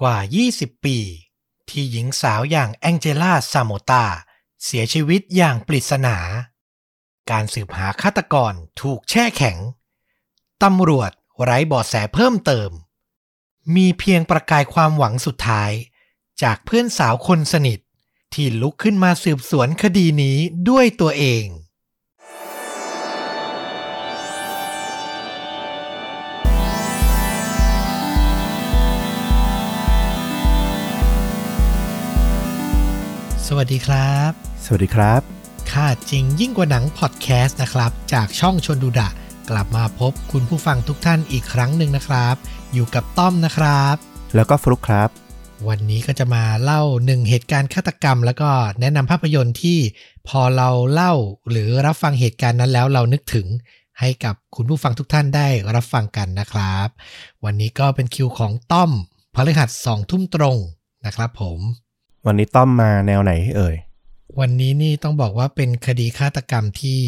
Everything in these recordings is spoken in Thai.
กว่า 20 ปี ที่หญิงสาวอย่างแองเจล่าซาโมตาเสียชีวิตอย่างปริศนา การสืบหาฆาตกรถูกแช่แข็ง ตำรวจไร้เบาะแสเพิ่มเติม มีเพียงประกายความหวังสุดท้าย จากเพื่อนสาวคนสนิท ที่ลุกขึ้นมาสืบสวนคดีนี้ด้วยตัวเอง สวัสดีครับ สวัสดีครับ ค่าจริงยิ่งกว่าหนังพอดแคสต์นะครับ จากช่องชนดูดะ กลับมาพบคุณผู้ฟังทุกท่านอีกครั้งหนึ่งนะครับ อยู่กับต้อมนะครับ แล้วก็ฟลุกครับ วันนี้ก็จะมาเล่าหนึ่งเหตุการณ์ฆาตกรรม แล้วก็แนะนำภาพยนตร์ที่พอเราเล่าหรือรับฟังเหตุการณ์นั้นแล้วเรานึกถึงให้กับคุณผู้ฟังทุกท่านได้รับฟังกันนะครับ วันนี้ก็เป็นคิวของต้อมพฤหัสสองทุ่มตรงนะครับผม วันนี้ต้อมมาแนวไหนเอ่ย วันนี้นี่ต้องบอกว่าเป็นคดีฆาตกรรมที่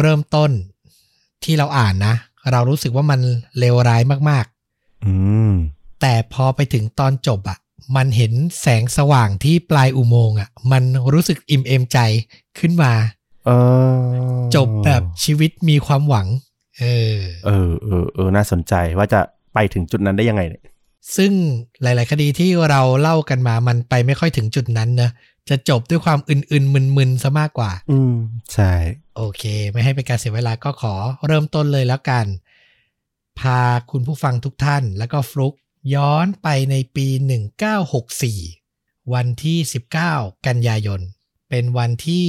เริ่มต้นที่เราอ่านนะ เรารู้สึกว่ามันเลวร้ายมากอืมๆแต่พอไปถึงตอนจบอะ่ะ มันเห็นแสงสว่างที่ปลายอุโมงค์อะ มันรู้สึกอิ่มเอมใจขึ้นมา เออ จบแบบชีวิตมีความหวัง เออ เออเออเออน่าสนใจว่าจะไปถึงจุดนั้นได้ยังไงเนี่ย ซึ่งหลาย ๆ คดีที่เราเล่ากันมามันไปไม่ค่อยถึงจุดนั้นนะจะจบด้วยความอื่น ๆ มึน ๆ ซะมากกว่า อืม ใช่ โอเค ไม่ให้เป็นการเสียเวลาก็ขอเริ่มต้นเลยแล้วกัน พาคุณผู้ฟังทุกท่าน แล้วก็ฟลุกย้อนไปในปี 1964 วันที่ 19 กันยายน เป็นวันที่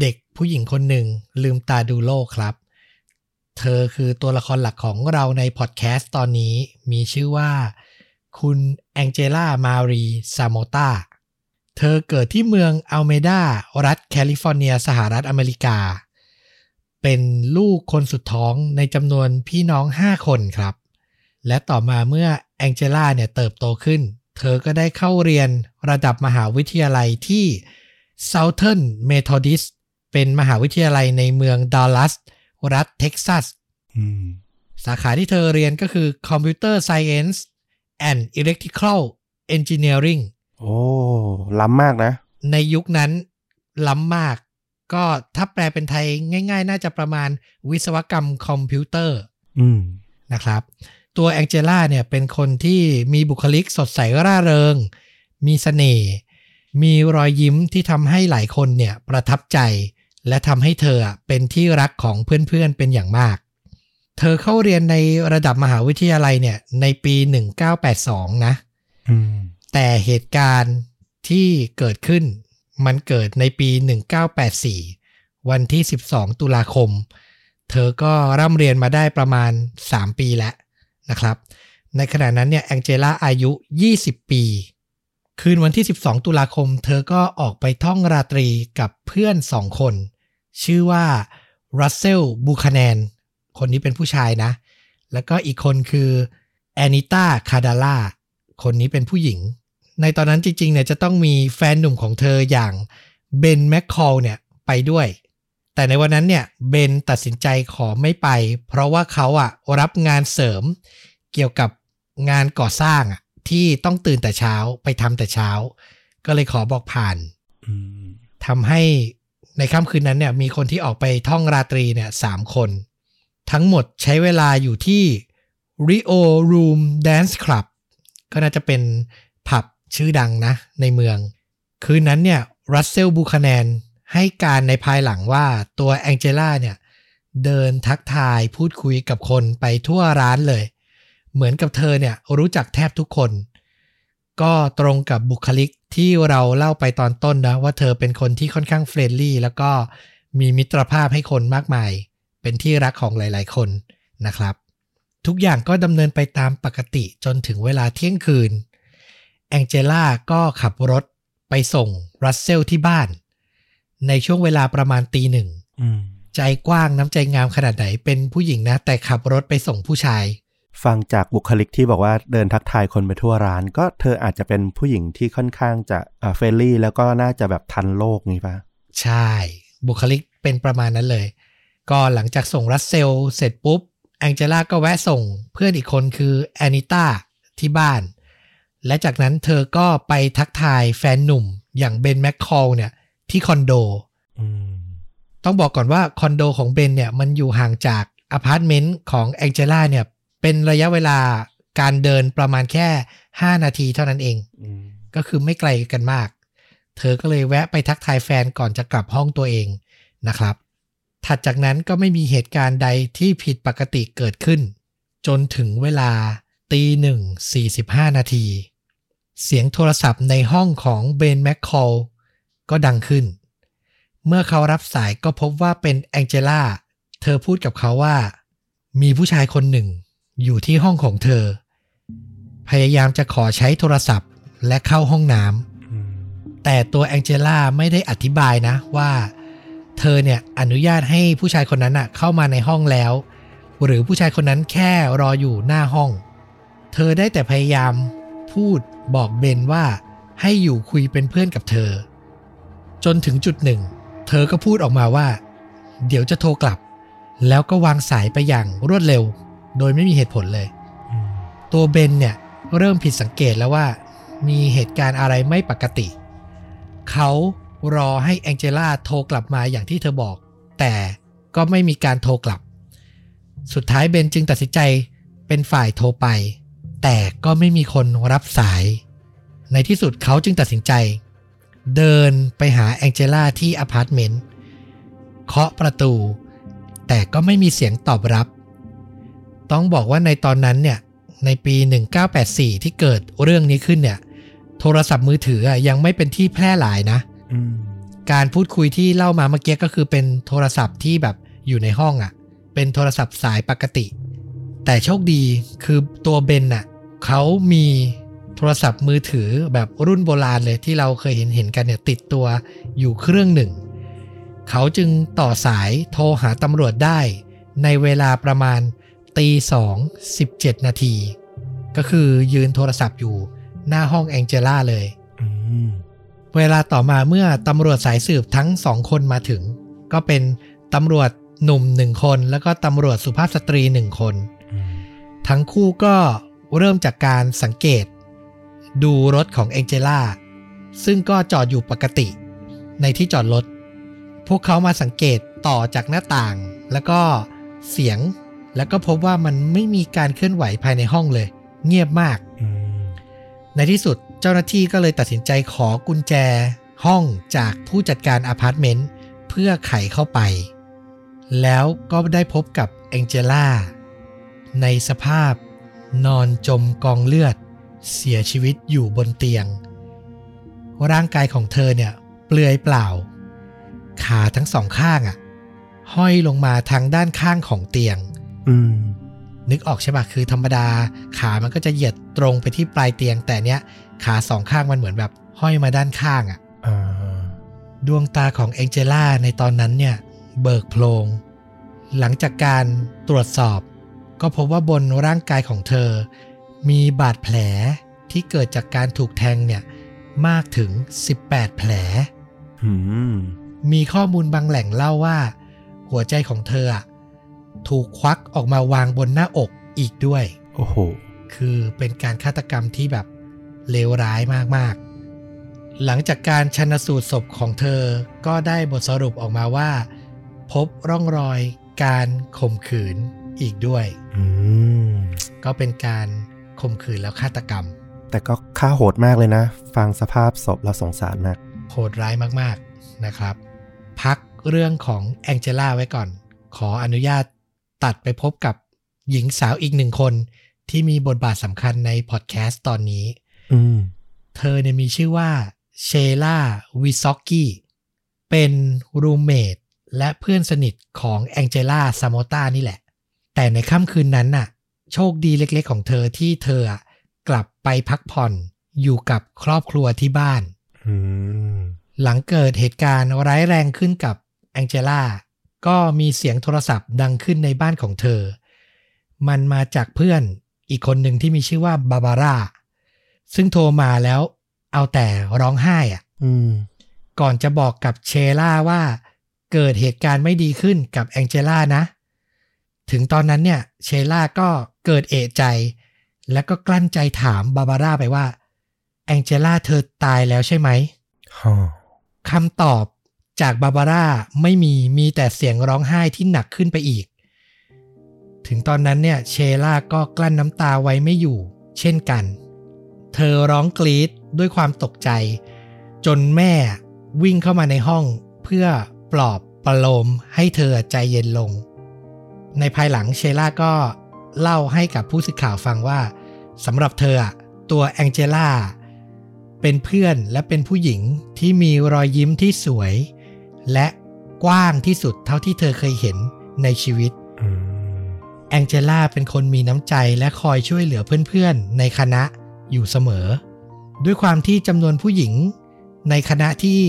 เด็กผู้หญิงคนหนึ่งลืมตาดูโลกครับ เธอคือตัวละครหลักของเราในพอดแคสต์ตอนนี้มีชื่อว่า คุณแองเจล่ามารีซาโมตาเธอเกิดที่เมืองอัลเมดา รัฐแคลิฟอร์เนีย สหรัฐอเมริกา เป็นลูกคนสุดท้องในจำนวนพี่น้อง 5 คนครับ และต่อมาเมื่อแองเจล่าเนี่ยเติบโตขึ้น เธอก็ได้เข้าเรียนระดับมหาวิทยาลัยที่ Southern Methodist เป็นมหาวิทยาลัยในเมืองดัลลัส รัฐเท็กซัสอืมสาขาที่เธอเรียนก็คือ Computer Science and Electrical Engineering โอ้ ล้ำมากนะ ในยุคนั้นล้ำมาก ก็ถ้าแปลเป็นไทยง่าย ๆ น่าจะประมาณวิศวกรรมคอมพิวเตอร์อืมนะครับ ตัวแองเจล่าเนี่ยเป็นคนที่มีบุคลิกสดใสร่าเริง มีเสน่ห์มีรอยยิ้มที่ทำให้หลายคนเนี่ยประทับใจ และทำให้เธออะเป็นที่รักของเพื่อนๆเป็นอย่างมาก เธอเข้าเรียนในระดับมหาวิทยาลัยเนี่ย ในปี 1982 นะอืมแต่เหตุการณ์ที่เกิดขึ้น มันเกิดในปี 1984 วันที่ 12 ตุลาคม เธอก็ร่ำเรียนมาได้ประมาณ 3 ปีแล้วนะครับ ในขณะนั้นเนี่ยแองเจล่าอายุ 20 ปี คืนวันที่ 12 ตุลาคม เธอก็ออกไปท่องราตรีกับเพื่อนสองคน ชื่อว่ารัสเซลบูคาแนน คนนี้เป็นผู้ชายนะ แล้วก็อีกคนคือแอนิต้าคาดาล่าคนนี้เป็นผู้หญิง ในตอนนั้นจริงๆเนี่ยจะต้องมีแฟนหนุ่มของเธออย่างเบนแมคคอลเนี่ยไปด้วย แต่ในวันนั้นเนี่ยเบนตัดสินใจขอไม่ไป เพราะว่าเขาอะรับงานเสริม เกี่ยวกับงานก่อสร้างอะที่ต้องตื่นแต่เช้าไปทำแต่เช้า ก็เลยขอบอกผ่านอืมทำให้ในค่ำคืนนั้นเนี่ยมีคนที่ออกไปท่องราตรีเนี่ยสามคน ทั้งหมดใช้เวลาอยู่ที่ Rio Room Dance Club ก็น่าจะเป็นผับชื่อดังนะในเมือง คืนนั้นเนี่ยรัสเซลบูคาแนนให้การในภายหลังว่าตัวแองเจล่าเนี่ยเดินทักทายพูดคุยกับคนไปทั่วร้านเลย เหมือนกับเธอเนี่ยรู้จักแทบทุกคน ก็ตรงกับบุคลิกที่เราเล่าไปตอนต้นนะว่าเธอเป็นคนที่ค่อนข้าง friendly แล้วก็มีมิตรภาพให้คนมากมาย เป็นที่รักของหลายๆ คนนะครับ ทุกอย่างก็ดำเนินไปตามปกติจนถึงเวลาเที่ยงคืน แองเจล่าก็ขับรถไปส่งรัสเซลที่บ้าน ในช่วงเวลาประมาณตีหนึ่งอืมใจกว้างน้ำใจงามขนาดไหนเป็นผู้หญิงนะ แต่ขับรถไปส่งผู้ชาย ฟังจากบุคลิกที่บอกว่าเดินทักทายคนไปทั่วร้าน ก็เธออาจจะเป็นผู้หญิงที่ค่อนข้างจะอ่าเฟรนลี่ แล้วก็น่าจะแบบทันโลกนี่ปะใช่ บุคลิกเป็นประมาณนั้นเลย ก็หลังจากส่งรัสเซลเสร็จปุ๊บแองเจล่าก็แวะส่งเพื่อนอีกคนคือแอนิต้าที่บ้าน และจากนั้นเธอก็ไปทักทายแฟนหนุ่มอย่างเบนแมคคอลเนี่ยที่คอนโดต้องบอกก่อนว่าคอนโดของเบนเนี่ยมันอยู่ห่างจากอพาร์ตเมนต์ของแองเจล่าเนี่ยเป็นระยะเวลาการเดินประมาณแค่ 5 นาทีเท่านั้นเองอก็คือไม่ไกลกันมาก เธอก็เลยแวะไปทักทายแฟนก่อนจะกลับห้องตัวเองนะครับ ถัดจากนั้นก็ไม่มีเหตุการณ์ใดที่ผิดปกติเกิดขึ้น จนถึงเวลาตีหนึ่งสี่สิบห้านาที เสียงโทรศัพท์ในห้องของเบนแมคคอลก็ดังขึ้น เมื่อเขารับสายก็พบว่าเป็นแองเจล่า เธอพูดกับเขาว่า มีผู้ชายคนหนึ่ง อยู่ที่ห้องของเธอ พยายามจะขอใช้โทรศัพท์และเข้าห้องน้ำอืมแต่ตัวแองเจล่าไม่ได้อธิบายนะว่า เธอเนี่ยอนุญาตให้ผู้ชายคนนั้นอะเข้ามาในห้องแล้ว หรือผู้ชายคนนั้นแค่รออยู่หน้าห้อง เธอได้แต่พยายามพูดบอกเบนว่าให้อยู่คุยเป็นเพื่อนกับเธอ จนถึงจุดหนึ่ง เธอก็พูดออกมาว่า เดี๋ยวจะโทรกลับ แล้วก็วางสายไปอย่างรวดเร็ว โดยไม่มีเหตุผลเลย ตัวเบนเนี่ยเริ่มผิดสังเกตแล้วว่า มีเหตุการณ์อะไรไม่ปกติ เขา รอให้แองเจล่าโทรกลับมาอย่างที่เธอบอก แต่ก็ไม่มีการโทรกลับ สุดท้ายเบนจึงตัดสินใจเป็นฝ่ายโทรไป แต่ก็ไม่มีคนรับสาย ในที่สุดเขาจึงตัดสินใจ เดินไปหาแองเจล่าที่อพาร์ตเมนต์เคาะประตู แต่ก็ไม่มีเสียงตอบรับ ต้องบอกว่าในตอนนั้นเนี่ยในปี 1984 ที่เกิดเรื่องนี้ขึ้นเนี่ย โทรศัพท์มือถือยังไม่เป็นที่แพร่หลายนะอืม การพูดคุยที่เล่ามาเมื่อกี้ก็คือเป็นโทรศัพท์ที่แบบอยู่ในห้องอะ่ะ เป็นโทรศัพท์สายปกติ แต่โชคดีคือตัวเบนน่ะเขามีโทรศัพท์มือถือแบบรุ่นโบราณเลยที่เราเคยเห็นเห็นกันเนี่ยติดตัวอยู่เครื่องหนึ่ง เขาจึงต่อสายโทรหาตำรวจได้ในเวลาประมาณตีสองสิบเจ็ดนาที ก็คือยืนโทรศัพท์อยู่หน้าห้องแองเจล่าเลย เวลาต่อมาเมื่อตำรวจสายสืบทั้งสองคนมาถึง ก็เป็นตำรวจหนุ่มหนึ่งคน แล้วก็ตำรวจสุภาพสตรีหนึ่งคนอืมทั้งคู่ก็เริ่มจากการสังเกต ดูรถของแองเจล่าซึ่งก็จอดอยู่ปกติ ในที่จอดรถ พวกเขามาสังเกตต่อจากหน้าต่าง แล้วก็เสียง แล้วก็พบว่ามันไม่มีการเคลื่อนไหวภายในห้องเลย เงียบมากอืมในที่สุด เจ้าหน้าที่ก็เลยตัดสินใจขอกุญแจห้องจากผู้จัดการอพาร์ตเมนต์เพื่อไขเข้าไป แล้วก็ได้พบกับแองเจล่าในสภาพนอนจมกองเลือด เสียชีวิตอยู่บนเตียง ร่างกายของเธอเนี่ย เปลือยเปล่า ขาทั้งสองข้างอะ่ะ ห้อยลงมาทางด้านข้างของเตียงอืมนึกออกใช่ปะคือธรรมดาขามันก็จะเหยียดตรงไปที่ปลายเตียงแต่เนี้ย ขาสองข้างมันเหมือนแบบห้อยมาด้านข้างอะอ่าดวงตาของเองเจล่าในตอนนั้นเนี่ย เบิกโพลง หลังจากการตรวจสอบ ก็พบว่าบนร่างกายของเธอ มีบาดแผลที่เกิดจากการถูกแทงเนี่ย มากถึง 18 แผลอืมมีข้อมูลบางแหล่งเล่าว่า หัวใจของเธออะถูกควักออกมาวางบนหน้าอกอีกด้วย โอ้โห คือเป็นการฆาตกรรมที่แบบ เลวร้ายมากๆ หลังจากการชันสูตรศพของเธอก็ได้บทสรุปออกมาว่า พบร่องรอยการข่มขืนอีกด้วยอืมก็เป็นการข่มขืนแล้วฆาตกรรม แต่ก็ค่าโหดมากเลยนะ ฟังสภาพศพแล้วสงสารมาก โหดร้ายมากๆนะครับ พักเรื่องของแองเจล่าไว้ก่อน ขออนุญาตตัดไปพบกับหญิงสาวอีกหนึ่งคนที่มีบทบาทสำคัญในพอดแคสต์ตอนนี้อืมเธ อเนี่ยมีชื่อว่าเชล่าวิซอกกี้เป็นรูเมทและเพื่อนสนิทของแองเจล่าซามตานี่แหละ แต่ในค่ำคืนนั้นน่ะ โชคดีเล็กๆของเธอที่เธออะกลับไปพักผ่อนอยู่กับครอบครัวที่บ้านอืมหลังเกิดเหตุการณ์ร้ายแรงขึ้นกับแองเจล่าก็มีเสียงโทรศัพท์ดังขึ้นในบ้านของเธอ มันมาจากเพื่อนอีกคนหนึ่งที่มีชื่อว่าบาบาร่าซึ่งโทรมาแล้ว เอาแต่ร้องไห้อะอืมก่อนจะบอกกับเชล่าว่า เกิดเหตุการณ์ไม่ดีขึ้นกับแองเจล่านะ ถึงตอนนั้นเนี่ย เชล่าก็เกิดเอะใจ แล้วก็กลั้นใจถามบาบาร่าไปว่า แองเจล่าเธอตายแล้วใช่ไหมฮะคำตอบจากบาบาร่าไม่มีมีแต่เสียงร้องไห้ที่หนักขึ้นไปอีก ถึงตอนนั้นเนี่ยเชล่าก็กลั้นน้ำตาไว้ไม่อยู่ เช่นกัน เธอร้องกรีดด้วยความตกใจ จนแม่วิ่งเข้ามาในห้องเพื่อปลอบประโลมให้เธอใจเย็นลง ในภายหลังเชล่าก็เล่าให้กับผู้สื่อข่าวฟังว่าสำหรับเธออะตัวแองเจล่าเป็นเพื่อนและเป็นผู้หญิงที่มีรอยยิ้มที่สวย และกว้างที่สุดเท่าที่เธอเคยเห็นในชีวิตอืมแองเจล่าเป็นคนมีน้ำใจและคอยช่วยเหลือเพื่อนๆ ในคณะ อยู่เสมอ ด้วยความที่จำนวนผู้หญิง ในคณะที่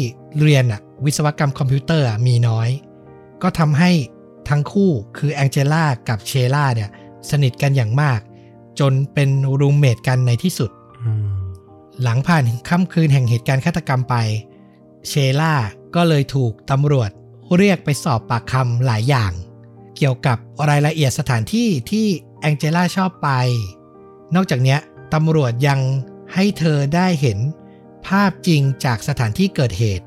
เรียนอะวิศวกรรมคอมพิวเตอร์อะมีน้อย ก็ทำให้ทั้งคู่คือแองเจล่ากับเชล่าเนี่ยสนิทกันอย่างมาก จนเป็น roommate กันในที่สุดอืมหลังผ่านค่ำคืนแห่งเหตุการณ์ฆาตกรรมไป เชล่าก็เลยถูกตำรวจเรียกไปสอบปากคำหลายอย่าง เกี่ยวกับรายละเอียดสถานที่ที่แองเจล่าชอบไป นอกจากเนี้ย ตำรวจยังให้เธอได้เห็นภาพจริงจากสถานที่เกิดเหตุ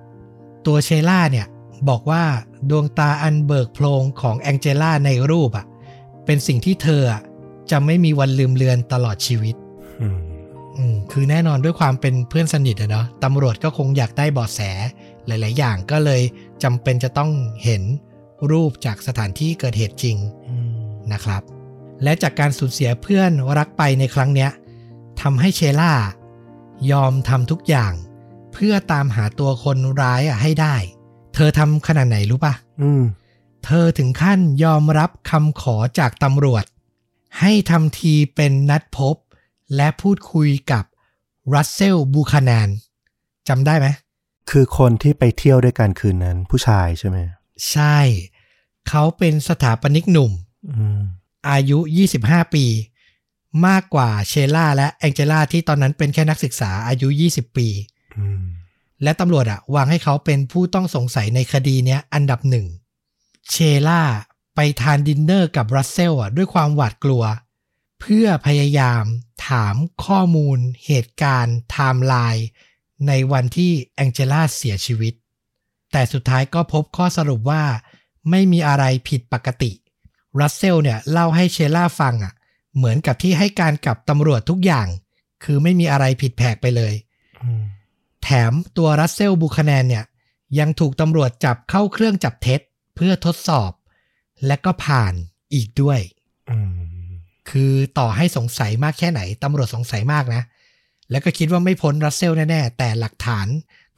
ตัวเชล่าเนี่ยบอกว่าดวงตาอันเบิกโพลงของแองเจล่าในรูปอะ เป็นสิ่งที่เธอจะไม่มีวันลืมเลือนตลอดชีวิตคือแน่นอนด้วยความเป็นเพื่อนสนิทอะเนาะตำรวจก็คงอยากได้เบาะแส หลาย ๆ อย่างก็เลยจำเป็นจะต้องเห็นรูปจากสถานที่เกิดเหตุจริงนะครับ และจากการสูญเสียเพื่อนรักไปในครั้งเนี้ย ทำให้เชล่ายอมทำทุกอย่าง เพื่อตามหาตัวคนร้ายอะให้ได้ เธอทำขนาดไหนรู้ปะอืมเธอถึงขั้นยอมรับคำขอจากตำรวจ ให้ทำทีเป็นนัดพบ และพูดคุยกับรัสเซลบูคานานจำได้ไหม คือคนที่ไปเที่ยวด้วยกันคืนนั้น ผู้ชายใช่ไหม ใช่ เขาเป็นสถาปนิกหนุ่มอืมอายุ 25 ปี มากกว่าเชล่าและแองเจล่าที่ตอนนั้นเป็นแค่นักศึกษาอายุ 20 ปีอืมและตำรวจอะวางให้เขาเป็นผู้ต้องสงสัยในคดีเนี้ยอันดับหนึ่ง เชล่าไปทานดินเนอร์กับรัสเซลอะด้วยความหวาดกลัว เพื่อพยายามถามข้อมูลเหตุการณ์ไทม์ไลน์ในวันที่แองเจล่าเสียชีวิต แต่สุดท้ายก็พบข้อสรุปว่า ไม่มีอะไรผิดปกติ รัสเซลเนี่ยเล่าให้เชล่าฟังอะ เหมือนกับที่ให้การกับตำรวจทุกอย่าง คือไม่มีอะไรผิดแผกไปเลยอืมแถมตัวรัสเซลบูคาแนนเนี่ย ยังถูกตำรวจจับเข้าเครื่องจับเท็จเพื่อทดสอบ และก็ผ่านอีกด้วยอืมคือต่อให้สงสัยมากแค่ไหนตำรวจสงสัยมากนะ แล้วก็คิดว่าไม่พ้นรัสเซลแน่ๆ แต่หลักฐาน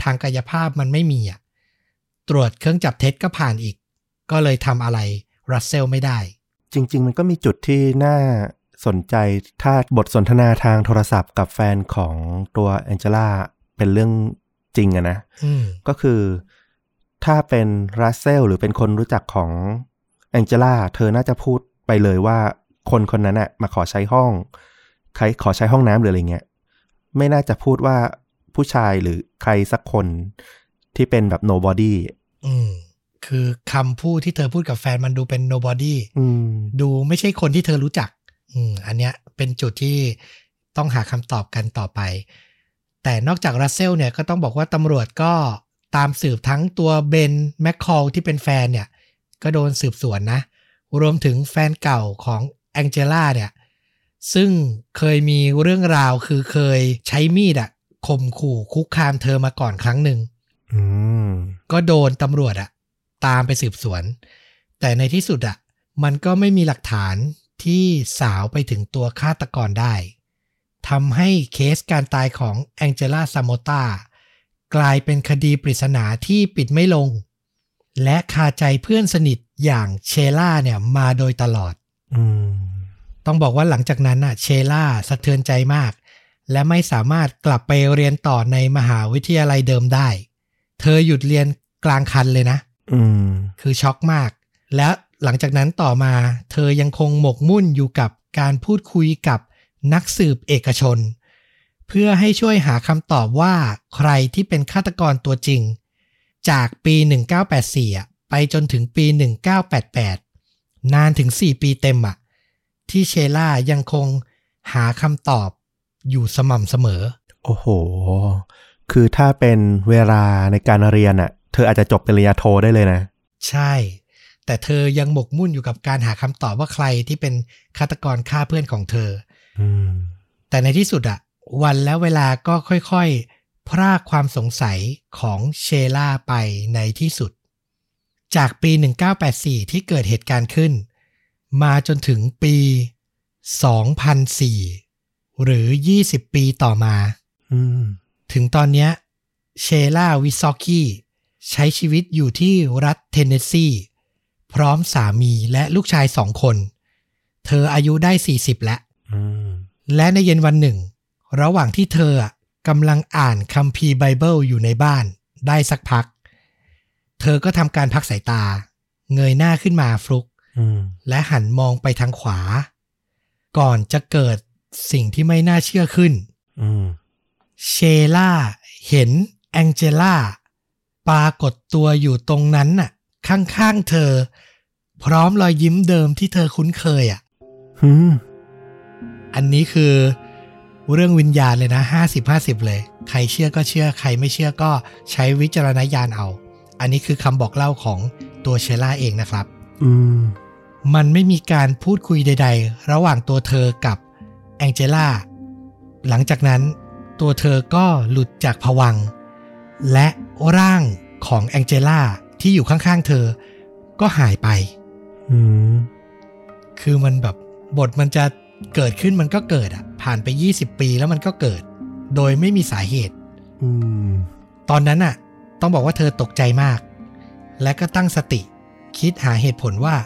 ทางกายภาพมันไม่มีอะตรวจเครื่องจับเท็จก็ผ่านอีก ก็เลยทำอะไรรัสเซลไม่ได้ จริง ๆ มันก็มีจุดที่น่า สนใจถ้าบทสนทนาทางโทรศัพท์กับแฟนของตัวแองเจล่าเป็นเรื่องจริงอะนะอืมก็คือถ้าเป็นรัสเซลหรือเป็นคนรู้จักของแองเจล่าเธอน่าจะพูดไปเลยว่าคนคนนั้นอะมาขอใช้ห้องใครขอใช้ห้องน้ำหรืออะไรเงี้ย ไม่น่าจะพูดว่าผู้ชายหรือใครสักคนที่เป็นแบบ nobody อืมคือคำพูดที่เธอพูดกับแฟนมันดูเป็น nobody อืมดูไม่ใช่คนที่เธอรู้จัก อืมอันเนี้ยเป็นจุดที่ต้องหาคำตอบกันต่อไป แต่นอกจากรัสเซลเนี่ยก็ต้องบอกว่าตำรวจก็ตามสืบทั้งตัวเบนแมคคอลที่เป็นแฟนเนี่ย ก็โดนสืบสวนนะ รวมถึงแฟนเก่าของแองเจล่าเนี่ย ซึ่งเคยมีเรื่องราวคือเคยใช้มีดอะข่มขู่คุกคามเธอมาก่อนครั้งหนึ่งอืมก็โดนตำรวจอะตามไปสืบสวน แต่ในที่สุดอะมันก็ไม่มีหลักฐาน ที่สาวไปถึงตัวฆาตกรได้ทำให้เคสการตายของแองเจล่าซามโมตากลายเป็นคดีปริศนาที่ปิดไม่ลง และคาใจเพื่อนสนิทอย่างเชล่าเนี่ยมาโดยตลอดอืมต้องบอกว่าหลังจากนั้นน่ะเชล่าสะเทือนใจมาก และไม่สามารถกลับไปเรียนต่อในมหาวิทยาลัยเดิมได้ เธอหยุดเรียนกลางคันเลยนะอืมคือช็อกมาก และ หลังจากนั้นต่อมาเธอยังคงหมกมุ่นอยู่กับการพูดคุยกับนักสืบเอกชน เพื่อให้ช่วยหาคำตอบว่าใครที่เป็นฆาตกรตัวจริง จากปี 1984อะไปจนถึงปี 1988 นานถึง 4 ปีเต็มอะที่เชล่ายังคงหาคำตอบอยู่สม่ำเสมอ โอ้โห คือถ้าเป็นเวลาในการเรียนอะ่ะเธออาจจะจบปริญญาโทได้เลยนะ ใช่ แต่เธอยังหมกมุ่นอยู่กับการหาคำตอบว่าใครที่เป็นฆาตกรฆ่าเพื่อนของเธออืมแต่ในที่สุดอะวันและเวลาก็ค่อยๆ พรากความสงสัยของเชล่าไปในที่สุด จากปี 1984 ที่เกิดเหตุการณ์ขึ้น มาจนถึงปี 2004 หรือ 20 ปีต่อมาอืมถึงตอนเนี้ยเชล่าวิซอกกี้ใช้ชีวิตอยู่ที่รัฐเทนเนสซี พร้อมสามีและลูกชายสองคน เธออายุได้40แล้วอืมและในเย็นวันหนึ่ง ระหว่างที่เธออะกำลังอ่านคัมภีร์ไบเบิลอยู่ในบ้านได้สักพัก เธอก็ทำการพักสายตา เงยหน้าขึ้นมาฟลุกอืมและหันมองไปทางขวา ก่อนจะเกิดสิ่งที่ไม่น่าเชื่อขึ้นอืมเชล่าเห็นแองเจล่าปรากฏตัวอยู่ตรงนั้นน่ะ ข้างๆเธอ พร้อมรอยยิ้มเดิมที่เธอคุ้นเคยอะอืมอันนี้คือเรื่องวิญญาณเลยนะห้าสิบห้าสิบเลย ใครเชื่อก็เชื่อ ใครไม่เชื่อก็ใช้วิจารณญาณเอา อันนี้คือคำบอกเล่าของตัวเชล่าเองนะครับ อืม มันไม่มีการพูดคุยใด ๆ ระหว่างตัวเธอกับแองเจล่า หลังจากนั้นตัวเธอก็หลุดจากผวังค์และร่างของแองเจล่า ที่อยู่ข้างๆเธอ ก็หายไปอืมคือมันแบบบทมันจะเกิดขึ้นมันก็เกิดอะ ผ่านไป20ปีแล้วมันก็เกิด โดยไม่มีสาเหตุอืมตอนนั้นน่ะ ต้องบอกว่าเธอตกใจมาก และก็ตั้งสติ คิดหาเหตุผลว่า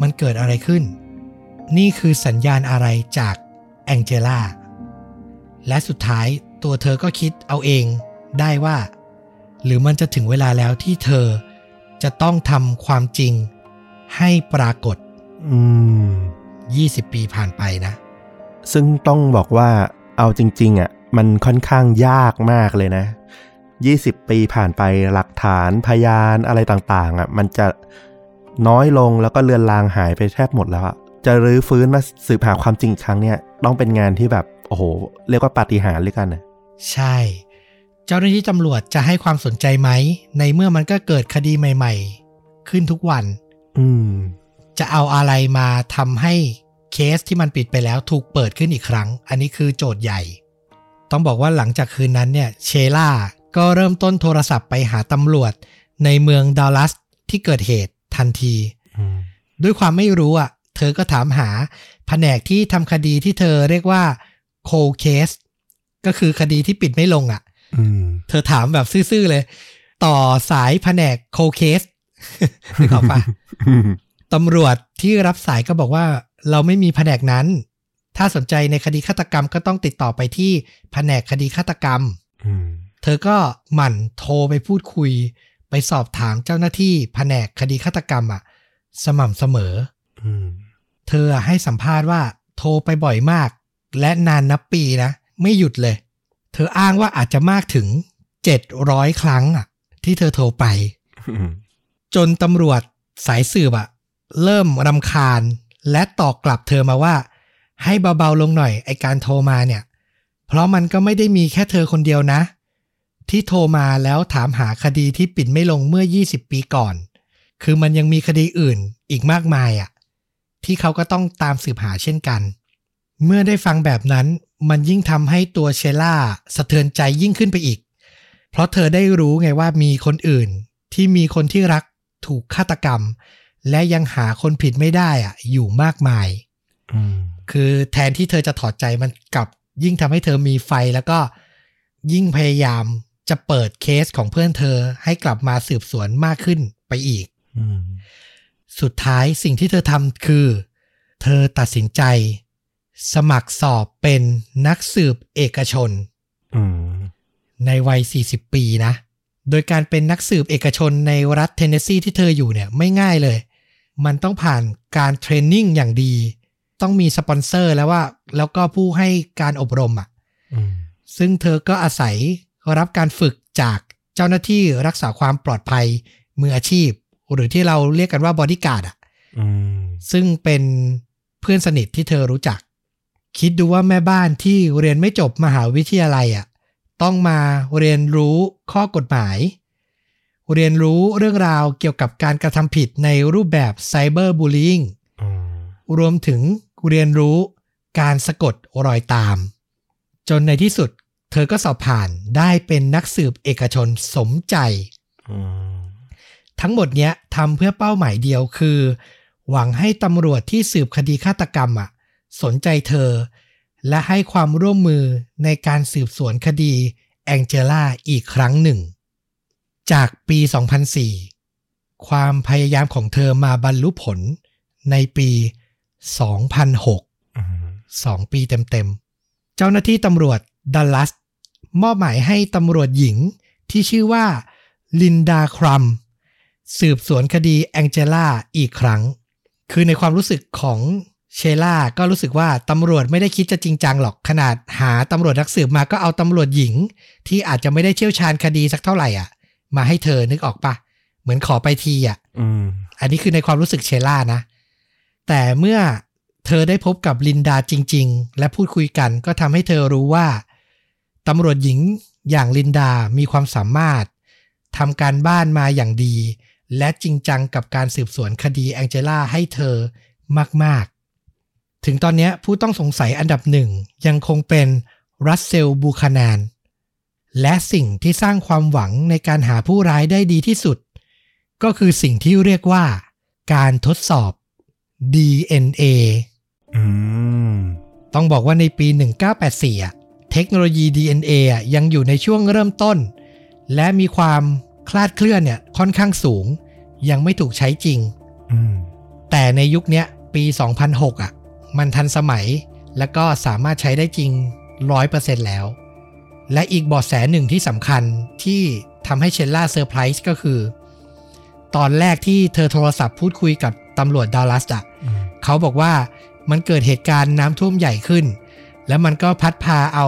มันเกิดอะไรขึ้น นี่คือสัญญาณอะไรจากแองเจล่าและสุดท้ายตัวเธอก็คิดเอาเองได้ว่า หรือมันจะถึงเวลาแล้วที่เธอ จะต้องทำความจริงให้ปรากฏอืม20ปีผ่านไปนะ ซึ่งต้องบอกว่าเอาจริง ๆอะมันค่อนข้างยากมากเลยนะ20ปีผ่านไปหลักฐานพยานอะไรต่างๆอะมันจะน้อยลงแล้วก็เลือนลางหายไปแทบหมดแล้วอะจะรื้อฟื้นมาสืบหาความจริงอีกครั้งเนี่ย ต้องเป็นงานที่แบบ โอ้โห เรียกว่าปาฏิหาริย์เลยกันนะใช่ เจ้าหน้าที่ตำรวจจะให้ความสนใจไหม ในเมื่อมันก็เกิดคดีใหม่ ๆ ขึ้นทุกวัน อืม จะเอาอะไรมาทำให้เคสที่มันปิดไปแล้วถูกเปิดขึ้นอีกครั้ง อันนี้คือโจทย์ใหญ่ ต้องบอกว่าหลังจากคืนนั้นเนี่ยเชล่าก็เริ่มต้นโทรศัพท์ไปหาตำรวจ ในเมืองดัลลัสที่เกิดเหตุทันทีอืมด้วยความไม่รู้อะ เธอก็ถามหาแผนกที่ทำคดีที่เธอเรียกว่า cold case ก็คือคดีที่ปิดไม่ลงอะอืม เธอถามแบบซื่อๆเลย ต่อสายแผนก cold case นึกออกปะอืมตำรวจที่รับสายก็บอกว่า เราไม่มีแผนกนั้น ถ้าสนใจในคดีฆาตกรรมก็ต้องติดต่อไปที่แผนกคดีฆาตกรรมอืมเธอก็หมั่นโทรไปพูดคุย ไปสอบถามเจ้าหน้าที่แผนกคดีฆาตกรรมอะ สม่ำเสมออืมเธอให้สัมภาษณ์ว่า โทรไปบ่อยมาก และนานนับปีนะ ไม่หยุดเลยเธออ้างว่าอาจจะมากถึง700ครั้งอะ ที่เธอโทรไปอืมจนตำรวจสายสืบอะเริ่มรำคาญและตอบกลับเธอมาว่า ให้เบาๆลงหน่อยไอการโทรมาเนี่ย เพราะมันก็ไม่ได้มีแค่เธอคนเดียวนะ ที่โทรมาแล้วถามหาคดีที่ปิดไม่ลงเมื่อ 20 ปีก่อน คือมันยังมีคดีอื่นอีกมากมายอะที่เขาก็ต้องตามสืบหาเช่นกัน เมื่อได้ฟังแบบนั้น มันยิ่งทำให้ตัวเชล่าสะเทือนใจยิ่งขึ้นไปอีก เพราะเธอได้รู้ไงว่ามีคนอื่นที่มีคนที่รักถูกฆาตกรรม และยังหาคนผิดไม่ได้อะอยู่มากมายอืมคือแทนที่เธอจะถอดใจมันกลับ ยิ่งทำให้เธอมีไฟแล้วก็ยิ่งพยายามจะเปิดเคสของเพื่อนเธอให้กลับมาสืบสวนมากขึ้นไปอีกอืมสุดท้ายสิ่งที่เธอทำคือ เธอตัดสินใจ สมัครสอบเป็นนักสืบเอกชนอืมในวัย 40 ปีนะ โดยการเป็นนักสืบเอกชนในรัฐเทนเนสซีที่เธออยู่เนี่ยไม่ง่ายเลย มันต้องผ่านการ training อย่างดี ต้องมีสปอนเซอร์แล้วว่า แล้วก็ผู้ให้การอบรมอะอืมซึ่งเธอก็อาศัยรับการฝึกจากเจ้าหน้าที่รักษาความปลอดภัยมืออาชีพ หรือที่เราเรียกกันว่าบอดี้การ์ดอะอืมซึ่งเป็นเพื่อนสนิทที่เธอรู้จัก คิดดูว่าแม่บ้านที่เรียนไม่จบมหาวิทยาลัยอะต้องมาเรียนรู้ข้อกฎหมาย เรียนรู้เรื่องราวเกี่ยวกับการกระทำผิดในรูปแบบไซเบอร์บูล i ิ g งอืมรวมถึงเรียนรู้การสะกดรอยตาม จนในที่สุด เธอก็สอบผ่านได้เป็นนักสืบเอกชนสมใจอืมทั้งหมดเนี้ยทำเพื่อเป้าหมายเดียวคือ หวังให้ตำรวจที่สืบคดีฆาตกรรมอะ สนใจเธอ และให้ความร่วมมือในการสืบสวนคดีแองเจล่าอีกครั้งหนึ่ง จากปี 2004 ความพยายามของเธอมาบรรลุผลในปี 2006อืมสองปีเต็มๆ เจ้าหน้าที่ตำรวจดัลลัสมอบหมายให้ตำรวจหญิงที่ชื่อว่าลินดาครัมสืบสวนคดีแองเจล่าอีกครั้ง คือในความรู้สึกของ เชล่าก็รู้สึกว่าตำรวจไม่ได้คิดจะจริงจังหรอกขนาดหาตำรวจนักสืบมาก็เอาตำรวจหญิง ที่อาจจะไม่ได้เชี่ยวชาญคดีสักเท่าไหร่อะ มาให้เธอนึกออกปะเหมือนขอไปทีอะอืมอันนี้คือในความรู้สึกเชล่านะ แต่เมื่อเธอได้พบกับลินดาจริง ๆ และพูดคุยกันก็ทำให้เธอรู้ว่าตำรวจหญิงอย่างลินดามีความสามารถทำการบ้านมาอย่างดี และจริงจังกับการสืบสวนคดีแองเจล่าให้เธอมาก ๆ ถึงตอนนี้ผู้ต้องสงสัยอันดับหนึ่งยังคงเป็นรัสเซลบูคานาน และสิ่งที่สร้างความหวังในการหาผู้ร้ายได้ดีที่สุด ก็คือสิ่งที่เรียกว่า การทดสอบ DNA อืมต้องบอกว่าในปี 1984อะเทคโนโลยี DNA อะยังอยู่ในช่วงเริ่มต้น และมีความคลาดเคลื่อนเนี่ยค่อนข้างสูง ยังไม่ถูกใช้จริงอืมแต่ในยุคเนี้ยปี 2006อะ มันทันสมัย แล้วก็สามารถใช้ได้จริง 100%แล้ว และอีกเบาะแสหนึ่งที่สำคัญที่ทำให้เชลล่าเซอร์ไพรส์ก็คือ ตอนแรกที่เธอโทรศัพท์พูดคุยกับตำรวจดัลลัสอะอืมเขาบอกว่ามันเกิดเหตุการณ์น้ำท่วมใหญ่ขึ้น แล้วมันก็พัดพาเอา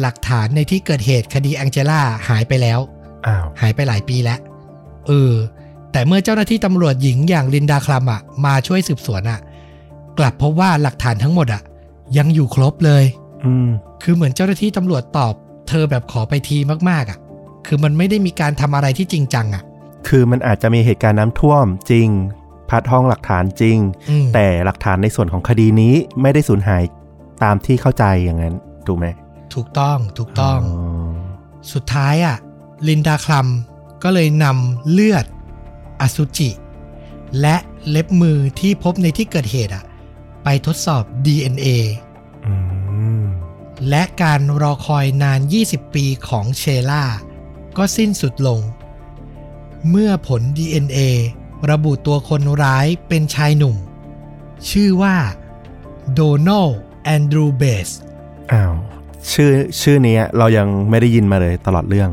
หลักฐานในที่เกิดเหตุคดีแองเจล่าหายไปแล้วอ้าวหายไปหลายปีแล้วเออแต่เมื่อเจ้าหน้าที่ตำรวจหญิงอย่างลินดาคลัมอะมาช่วยสืบสวนอะ กลับพบว่าหลักฐานทั้งหมดอะยังอยู่ครบเลย อืม คือเหมือนเจ้าหน้าที่ตำรวจตอบ เธอแบบขอไปทีมากๆอะคือมันไม่ได้มีการทำอะไรที่จริงจังอะคือมันอาจจะมีเหตุการณ์น้ำท่วมจริง พัดห้องหลักฐานจริงอืมแต่หลักฐานในส่วนของคดีนี้ไม่ได้สูญหายตามที่เข้าใจอย่างนั้นถูกไหมถูกต้องถูกต้อง สุดท้ายอะ ลินดาคลัมก็เลยนำเลือด อสุจิ และเล็บมือที่พบในที่เกิดเหตุอะ ไปทดสอบ DNA อืมและการรอคอยนาน 20 ปีของเชล่า ก็สิ้นสุดลง เมื่อผล DNA ระบุตัวคนร้ายเป็นชายหนุ่ม ชื่อว่าโดนัลแอนดรูเบสอ้าว ชื่อชื่อเนี้ยเรายังไม่ได้ยินมาเลยตลอดเรื่อง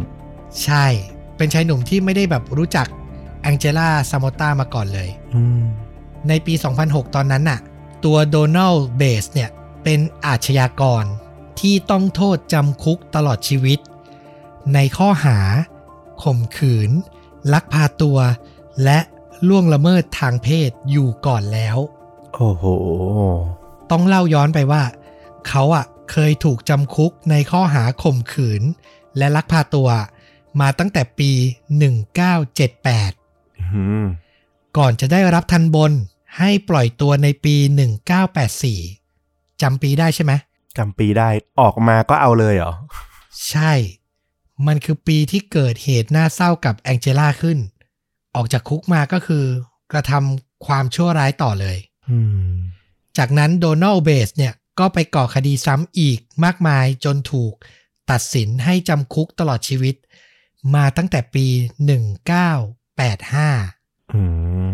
ใช่ เป็นชายหนุ่มที่ไม่ได้แบบรู้จักแองเจล่าซามอต้ามาก่อนเลยอืมในปี 2006 ตอนนั้นน่ะ ตัวโดนัลเบสเนี่ยเป็นอาชญากรที่ต้องโทษจำคุกตลอดชีวิต ในข้อหาข่มขืน ลักพาตัว และล่วงละเมิดทางเพศอยู่ก่อนแล้ว โอ้โห ต้องเล่าย้อนไปว่า เขาอะเคยถูกจำคุกในข้อหาข่มขืน และลักพาตัว มาตั้งแต่ปี 1978อืมก่อนจะได้รับทันบน ให้ปล่อยตัวในปี 1984จำปีได้ใช่ไหมจำปีได้ออกมาก็เอาเลยเหรอ ใช่ มันคือปีที่เกิดเหตุน่าเศร้ากับแองเจล่าขึ้น ออกจากคุกมาก็คือกระทำความชั่วร้ายต่อเลยอืมจากนั้นโดนัลเบสเนี่ยก็ไปก่อคดีซ้ำอีกมากมายจนถูกตัดสินให้จำคุกตลอดชีวิต มาตั้งแต่ปี 1985อืม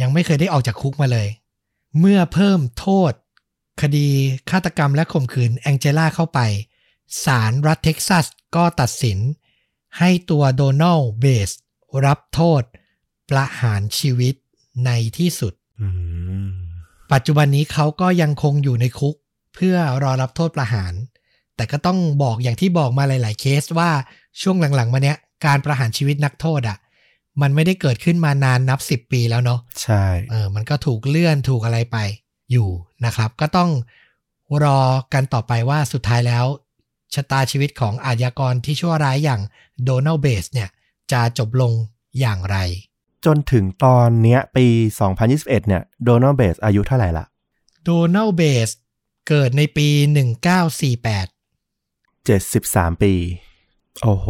ยังไม่เคยได้ออกจากคุกมาเลย เมื่อเพิ่มโทษ คดีฆาตกรรมและข่มขืนแองเจล่าเข้าไป ศาลรัฐเท็กซัสก็ตัดสิน ให้ตัวโดนัลเบสรับโทษ ประหารชีวิตในที่สุดอืมปัจจุบันนี้เขาก็ยังคงอยู่ในคุก เพื่อรอรับโทษประหาร แต่ก็ต้องบอกอย่างที่บอกมาหลาย ๆ เคสว่าช่วงหลัง ๆ มาเนี้ยการประหารชีวิตนักโทษอะ มันไม่ได้เกิดขึ้นมานานนับสิบปีแล้วเนาะใช่เออมันก็ถูกเลื่อนถูกอะไรไปอยู่นะครับ ก็ต้องรอกันต่อไปว่าสุดท้ายแล้วเชชะตาชีวิตของอาชญากรที่ชั่วร้ายอย่างโดนัลเบสเนี่ย จะจบลงอย่างไร จนถึงตอนเนี้ยปี 2021 เนี่ยโดนัลเบสอายุเท่าไหร่ละโดนัลเบสเกิดในปี 1948 73 ปี โอ้โห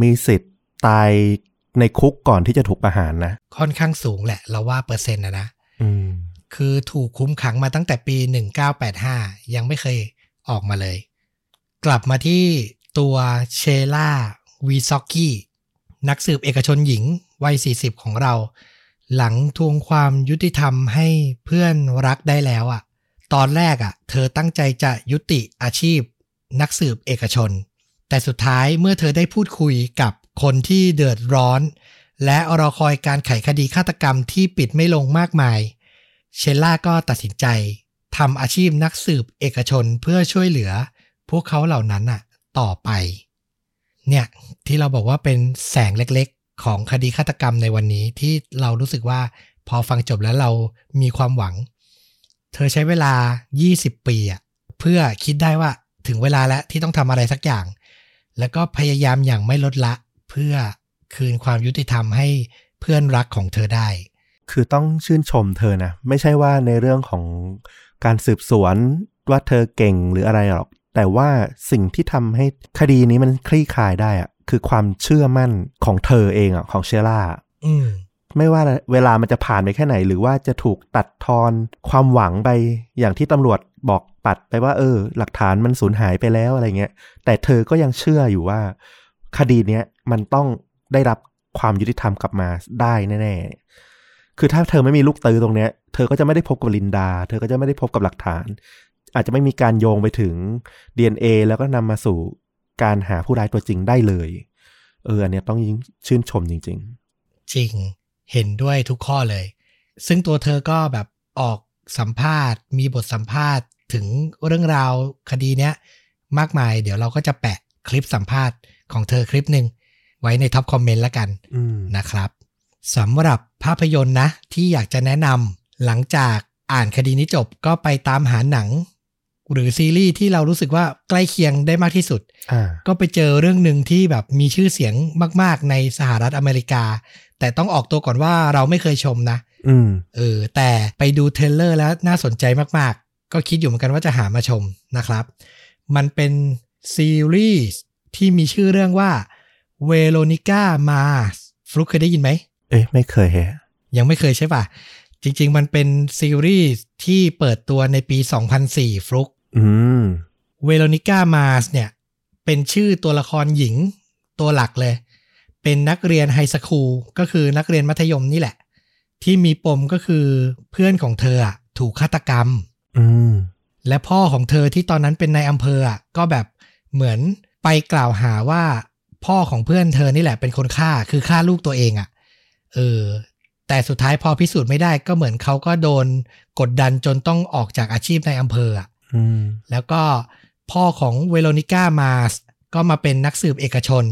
มีสิทธิ์ตาย ในคุกก่อนที่จะถูกประหารนะ ค่อนข้างสูงแหละ เราว่าเปอร์เซ็นต์นะนะอืมคือถูกคุมขังมาตั้งแต่ปี 1985 ยังไม่เคยออกมาเลย กลับมาที่ตัวเชล่าวีซอกกี้นักสืบเอกชนหญิงวัย 40 ของเรา หลังทวงความยุติธรรมให้เพื่อนรักได้แล้วอะ่ะ ตอนแรกอะ่ะ เธอตั้งใจจะยุติอาชีพ นักสืบเอกชน แต่สุดท้ายเมื่อเธอได้พูดคุยกับ คนที่เดือดร้อน และรอคอยการไขคดีฆาตกรรมที่ปิดไม่ลงมากมาย เชลล่าก็ตัดสินใจทำอาชีพนักสืบเอกชนเพื่อช่วยเหลือ พวกเขาเหล่านั้นน่ะต่อไป เนี่ยที่เราบอกว่าเป็นแสงเล็กๆ ของคดีฆาตกรรมในวันนี้ที่เรารู้สึกว่าพอฟังจบแล้วเรามีความหวัง เธอใช้เวลา 20 ปีอะเพื่อคิดได้ว่าถึงเวลาแล้วที่ต้องทำอะไรสักอย่าง แล้วก็พยายามอย่างไม่ลดละ เพื่อคืนความยุติธรรมให้เพื่อนรักของเธอได้ คือต้องชื่นชมเธอนะ ไม่ใช่ว่าในเรื่องของการสืบสวนว่าเธอเก่งหรืออะไรหรอก แต่ว่าสิ่งที่ทำให้คดีนี้มันคลี่คลายได้อะคือความเชื่อมั่นของเธอเองอะของเชล่าอืมไม่ว่าเวลามันจะผ่านไปแค่ไหน หรือว่าจะถูกตัดทอนความหวังไปอย่างที่ตำรวจบอกปัดไปว่า เออ หลักฐานมันสูญหายไปแล้วอะไรเงี้ยแต่เธอก็ยังเชื่ออยู่ว่า คดีเนี้ยมันต้องได้รับความยุติธรรมกลับมาได้แน่ๆ คือถ้าเธอไม่มีลูกตือตรงเนี้ย เธอก็จะไม่ได้พบกับลินดา เธอก็จะไม่ได้พบกับหลักฐาน อาจจะไม่มีการโยงไปถึง DNA แล้วก็นำมาสู่การหาผู้ร้ายตัวจริงได้เลย เอออันเนี้ยต้องยิ่งชื่นชมจริงจริง เห็นด้วยทุกข้อเลย ซึ่งตัวเธอก็แบบออกสัมภาษณ์ มีบทสัมภาษณ์ถึงเรื่องราวคดีเนี้ยมากมาย เดี๋ยวเราก็จะแปะคลิปสัมภาษณ์ ของเธอคลิปหนึ่งไว้ในท็อปคอมเมนต์แล้วกันๆอืมนะครับสำหรับภาพยนตร์นะ ที่อยากจะแนะนำหลังจากอ่านคดีนี้จบก็ไปตามหาหนัง หรือซีรีส์ที่เรารู้สึกว่าใกล้เคียงได้มากที่สุดอ่าก็ไปเจอเรื่องหนึ่งที่แบบมีชื่อเสียงมาก ๆ ในสหรัฐอเมริกา แต่ต้องออกตัวก่อนว่าเราไม่เคยชมนะอืมเออแต่ไปดู trailer แล้วน่าสนใจมาก ๆ ก็คิดอยู่เหมือนกันว่าจะหามาชมนะครับ มันเป็นซีรีส์ ที่มีชื่อเรื่องว่า Veronica Mars ฟลุกเคยได้ยินไหม เอ๊ะ ไม่เคยแฮะยังไม่เคยใช่ป่ะ จริง ๆ มันเป็นซีรีส์ที่เปิดตัวในปี 2004 ฟลุกอืมเวโรนิก้ามาสเนี่ย เป็นชื่อตัวละครหญิงตัวหลักเลย เป็นนักเรียนไฮสคูลก็คือนักเรียนมัธยมนี่แหละ ที่มีปมก็คือเพื่อนของเธออะถูกฆาตกรรม อืมและพ่อของเธอที่ตอนนั้นเป็นนายอำเภออะก็แบบเหมือน ไปกล่าวหาว่าพ่อของเพื่อนเธอนี่แหละเป็นคนฆ่าคือฆ่าลูกตัวเองอะเออแต่สุดท้ายพอพิสูจน์ไม่ได้ก็เหมือนเขาก็โดนกดดันจนต้องออกจากอาชีพในอำเภออะอืมแล้วก็พ่อของเวโรนิก้ามาสก็มาเป็นนักสืบเอกชน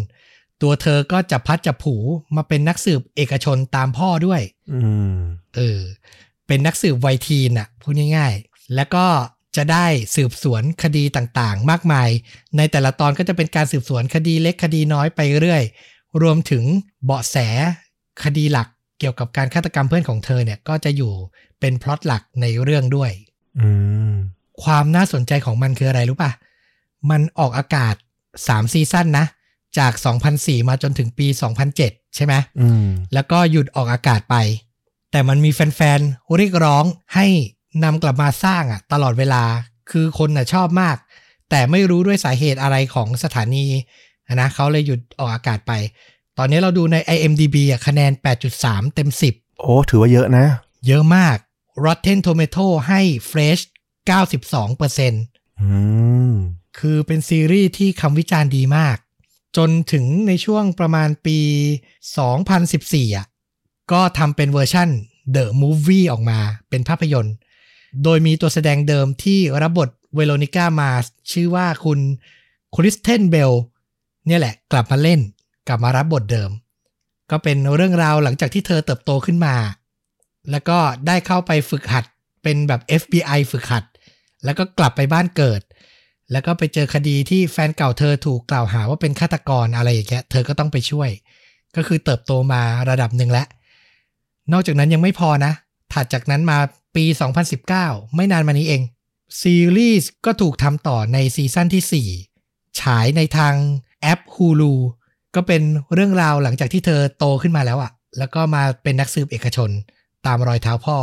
ตัวเธอก็จะพัดจะผูมาเป็นนักสืบเอกชนตามพ่อด้วยอืมเออ เป็นนักสืบวัยทีนอะพูดง่ายๆ แล้วก็ จะได้สืบสวนคดีต่างๆ มากมาย ในแต่ละตอนก็จะเป็นการสืบสวนคดีเล็กคดีน้อยไปเรื่อย รวมถึงเบาะแสคดีหลักเกี่ยวกับการฆาตกรรมเพื่อนของเธอเนี่ยก็จะอยู่เป็นพล็อตหลักในเรื่องด้วยอืมความน่าสนใจของมันคืออะไรรู้ป่ะ มันออกอากาศ3ซีซั่นนะ จาก 2004 มาจนถึงปี 2007 ใช่ไหมอืมแล้วก็หยุดออกอากาศไป แต่มันมีแฟนๆเรียกร้องให้ นำกลับมาสร้างอะตลอดเวลาคือคนน่ะชอบมาก แต่ไม่รู้ด้วยสาเหตุอะไรของสถานีนะเขาเลยหยุดออกอากาศไป ตอนนี้เราดูใน IMDB อะคะแนน 8.3 เต็ม 10 โอ้ ถือว่าเยอะนะ เยอะมาก Rotten Tomato ให้ Fresh 92%อืมคือเป็นซีรีส์ที่คำวิจารณ์ดีมาก จนถึงในช่วงประมาณปี 2014อะก็ทำเป็นเวอร์ชั่น The Movie ออกมาเป็นภาพยนตร์ โดยมีตัวแสดงเดิมที่รับบท Veronica Mars ชื่อว่าคุณ Kristen Bell เนี่ยแหละ กลับมาเล่น กลับมารับบทเดิม ก็เป็นเรื่องราวหลังจากที่เธอเติบโตขึ้นมา แล้วก็ได้เข้าไปฝึกหัดเป็นแบบ FBI ฝึกหัด แล้วก็กลับไปบ้านเกิด แล้วก็ไปเจอคดีที่แฟนเก่าเธอถูกกล่าวหาว่าเป็นฆาตกรอะไรอย่างเงี้ย เธอก็ต้องไปช่วย ก็คือเติบโตมาระดับหนึ่งแล้ว นอกจากนั้นยังไม่พอนะ ถัดจากนั้นมาปี 2019 ไม่นานมานี้เอง ซีรีส์ก็ถูกทำต่อในซีซั่นที่ 4 ฉายในทางแอป Hulu ก็เป็นเรื่องราวหลังจากที่เธอโตขึ้นมาแล้วอะแล้วก็มาเป็นนักสืบเอกชนตามรอยเท้าพ่อ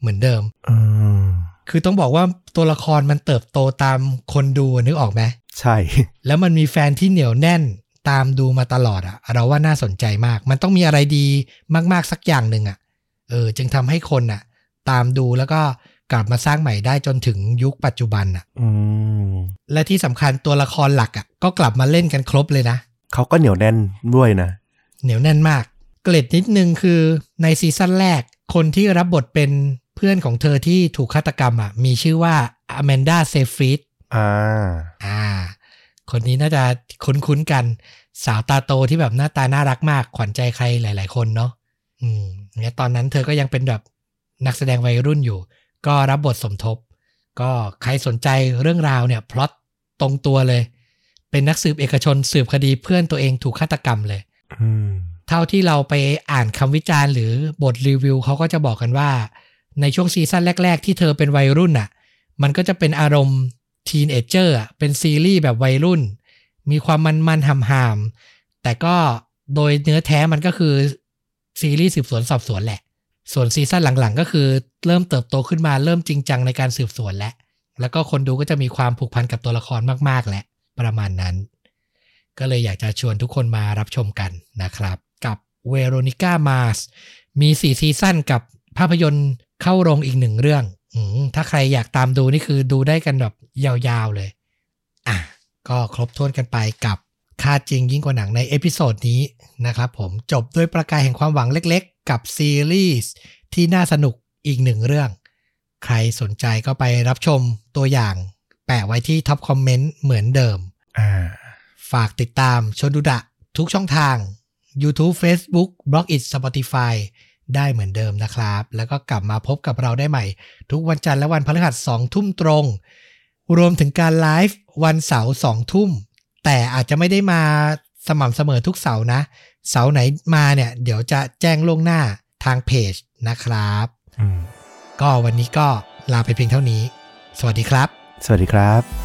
เหมือนเดิมอืมคือต้องบอกว่าตัวละครมันเติบโตตามคนดูนึกออกไหมใช่ แล้วมันมีแฟนที่เหนียวแน่นตามดูมาตลอดอะเราว่าน่าสนใจมาก มันต้องมีอะไรดีมาก ๆ สักอย่างหนึ่งอะ เออจึงทำให้คนอะตามดูแล้วก็กลับมาสร้างใหม่ได้จนถึงยุคปัจจุบันอะอืมและที่สำคัญตัวละครหลักอะก็กลับมาเล่นกันครบเลยนะเขาก็เหนียวแน่นด้วยนะ เหนียวแน่นมาก เกร็ดนิดนึงคือในซีซั่นแรก คนที่รับบทเป็นเพื่อนของเธอที่ถูกฆาตกรรมอะ มีชื่อว่าAmanda Seyfried อ่า อ่า คนนี้น่าจะคุ้นๆกัน สาวตาโตที่แบบหน้าตาน่ารักมาก ขวัญใจใครหลาย ๆ คนเนาะอืม เนี่ยตอนนั้นเธอก็ยังเป็นแบบนักแสดงวัยรุ่นอยู่ ก็รับบทสมทบ ก็ใครสนใจเรื่องราวเนี่ยพล็อตตรงตัวเลย เป็นนักสืบเอกชนสืบคดีเพื่อนตัวเองถูกฆาตกรรมเลยอืมเท่าที่เราไปอ่านคำวิจารณ์หรือบทรีวิวเขาก็จะบอกกันว่า ในช่วงซีซั่นแรก ๆ ที่เธอเป็นวัยรุ่นน่ะ มันก็จะเป็นอารมณ์ teenager เป็นซีรีส์แบบวัยรุ่น มีความมันๆห่ามๆแต่ก็โดยเนื้อแท้มันก็คือ ซีรีส์สืบสวนสอบสวนแหละ ส่วนซีซั่นหลังๆ ก็คือเริ่มเติบโตขึ้นมาเริ่มจริงจังในการสืบสวนแล้วแล้วก็คนดูก็จะมีความผูกพันกับตัวละครมากๆแหละประมาณนั้น ก็เลยอยากจะชวนทุกคนมารับชมกันนะครับ กับ Veronica Mars มี4ซีซั่นกับภาพยนตร์เข้าโรงอีกหนึ่งเรื่องอถ้าใครอยากตามดูนี่คือดูได้กันแบบยาวๆเลย อะ ก็ครบถ้วนกันไปกับ ฆาตจริงยิ่งกว่าหนังใน episode นี้นะครับผมจบด้วยประกายแห่งความหวังเล็กๆ กับซีรีส์ที่น่าสนุกอีกหนึ่งเรื่อง ใครสนใจก็ไปรับชมตัวอย่างแปะไว้ที่ top comment เหมือนเดิมอ่าฝากติดตามชนดูดะทุกช่องทาง YouTube Facebook b l o g i t Spotify ได้เหมือนเดิมนะครับ แล้วก็กลับมาพบกับเราได้ใหม่ ทุกวันจันทร์และวันพฤหัสสองทุ่มตรง รวมถึงการไลฟ์วันเสาร์สองทุ่ม แต่อาจจะไม่ได้มาสม่ำเสมอทุกเสาร์นะ เสาร์ไหนมาเนี่ย เดี๋ยวจะแจ้งล่วงหน้าทางเพจนะครับอืมก็วันนี้ก็ลาไปเพียงเท่านี้ สวัสดีครับ สวัสดีครับ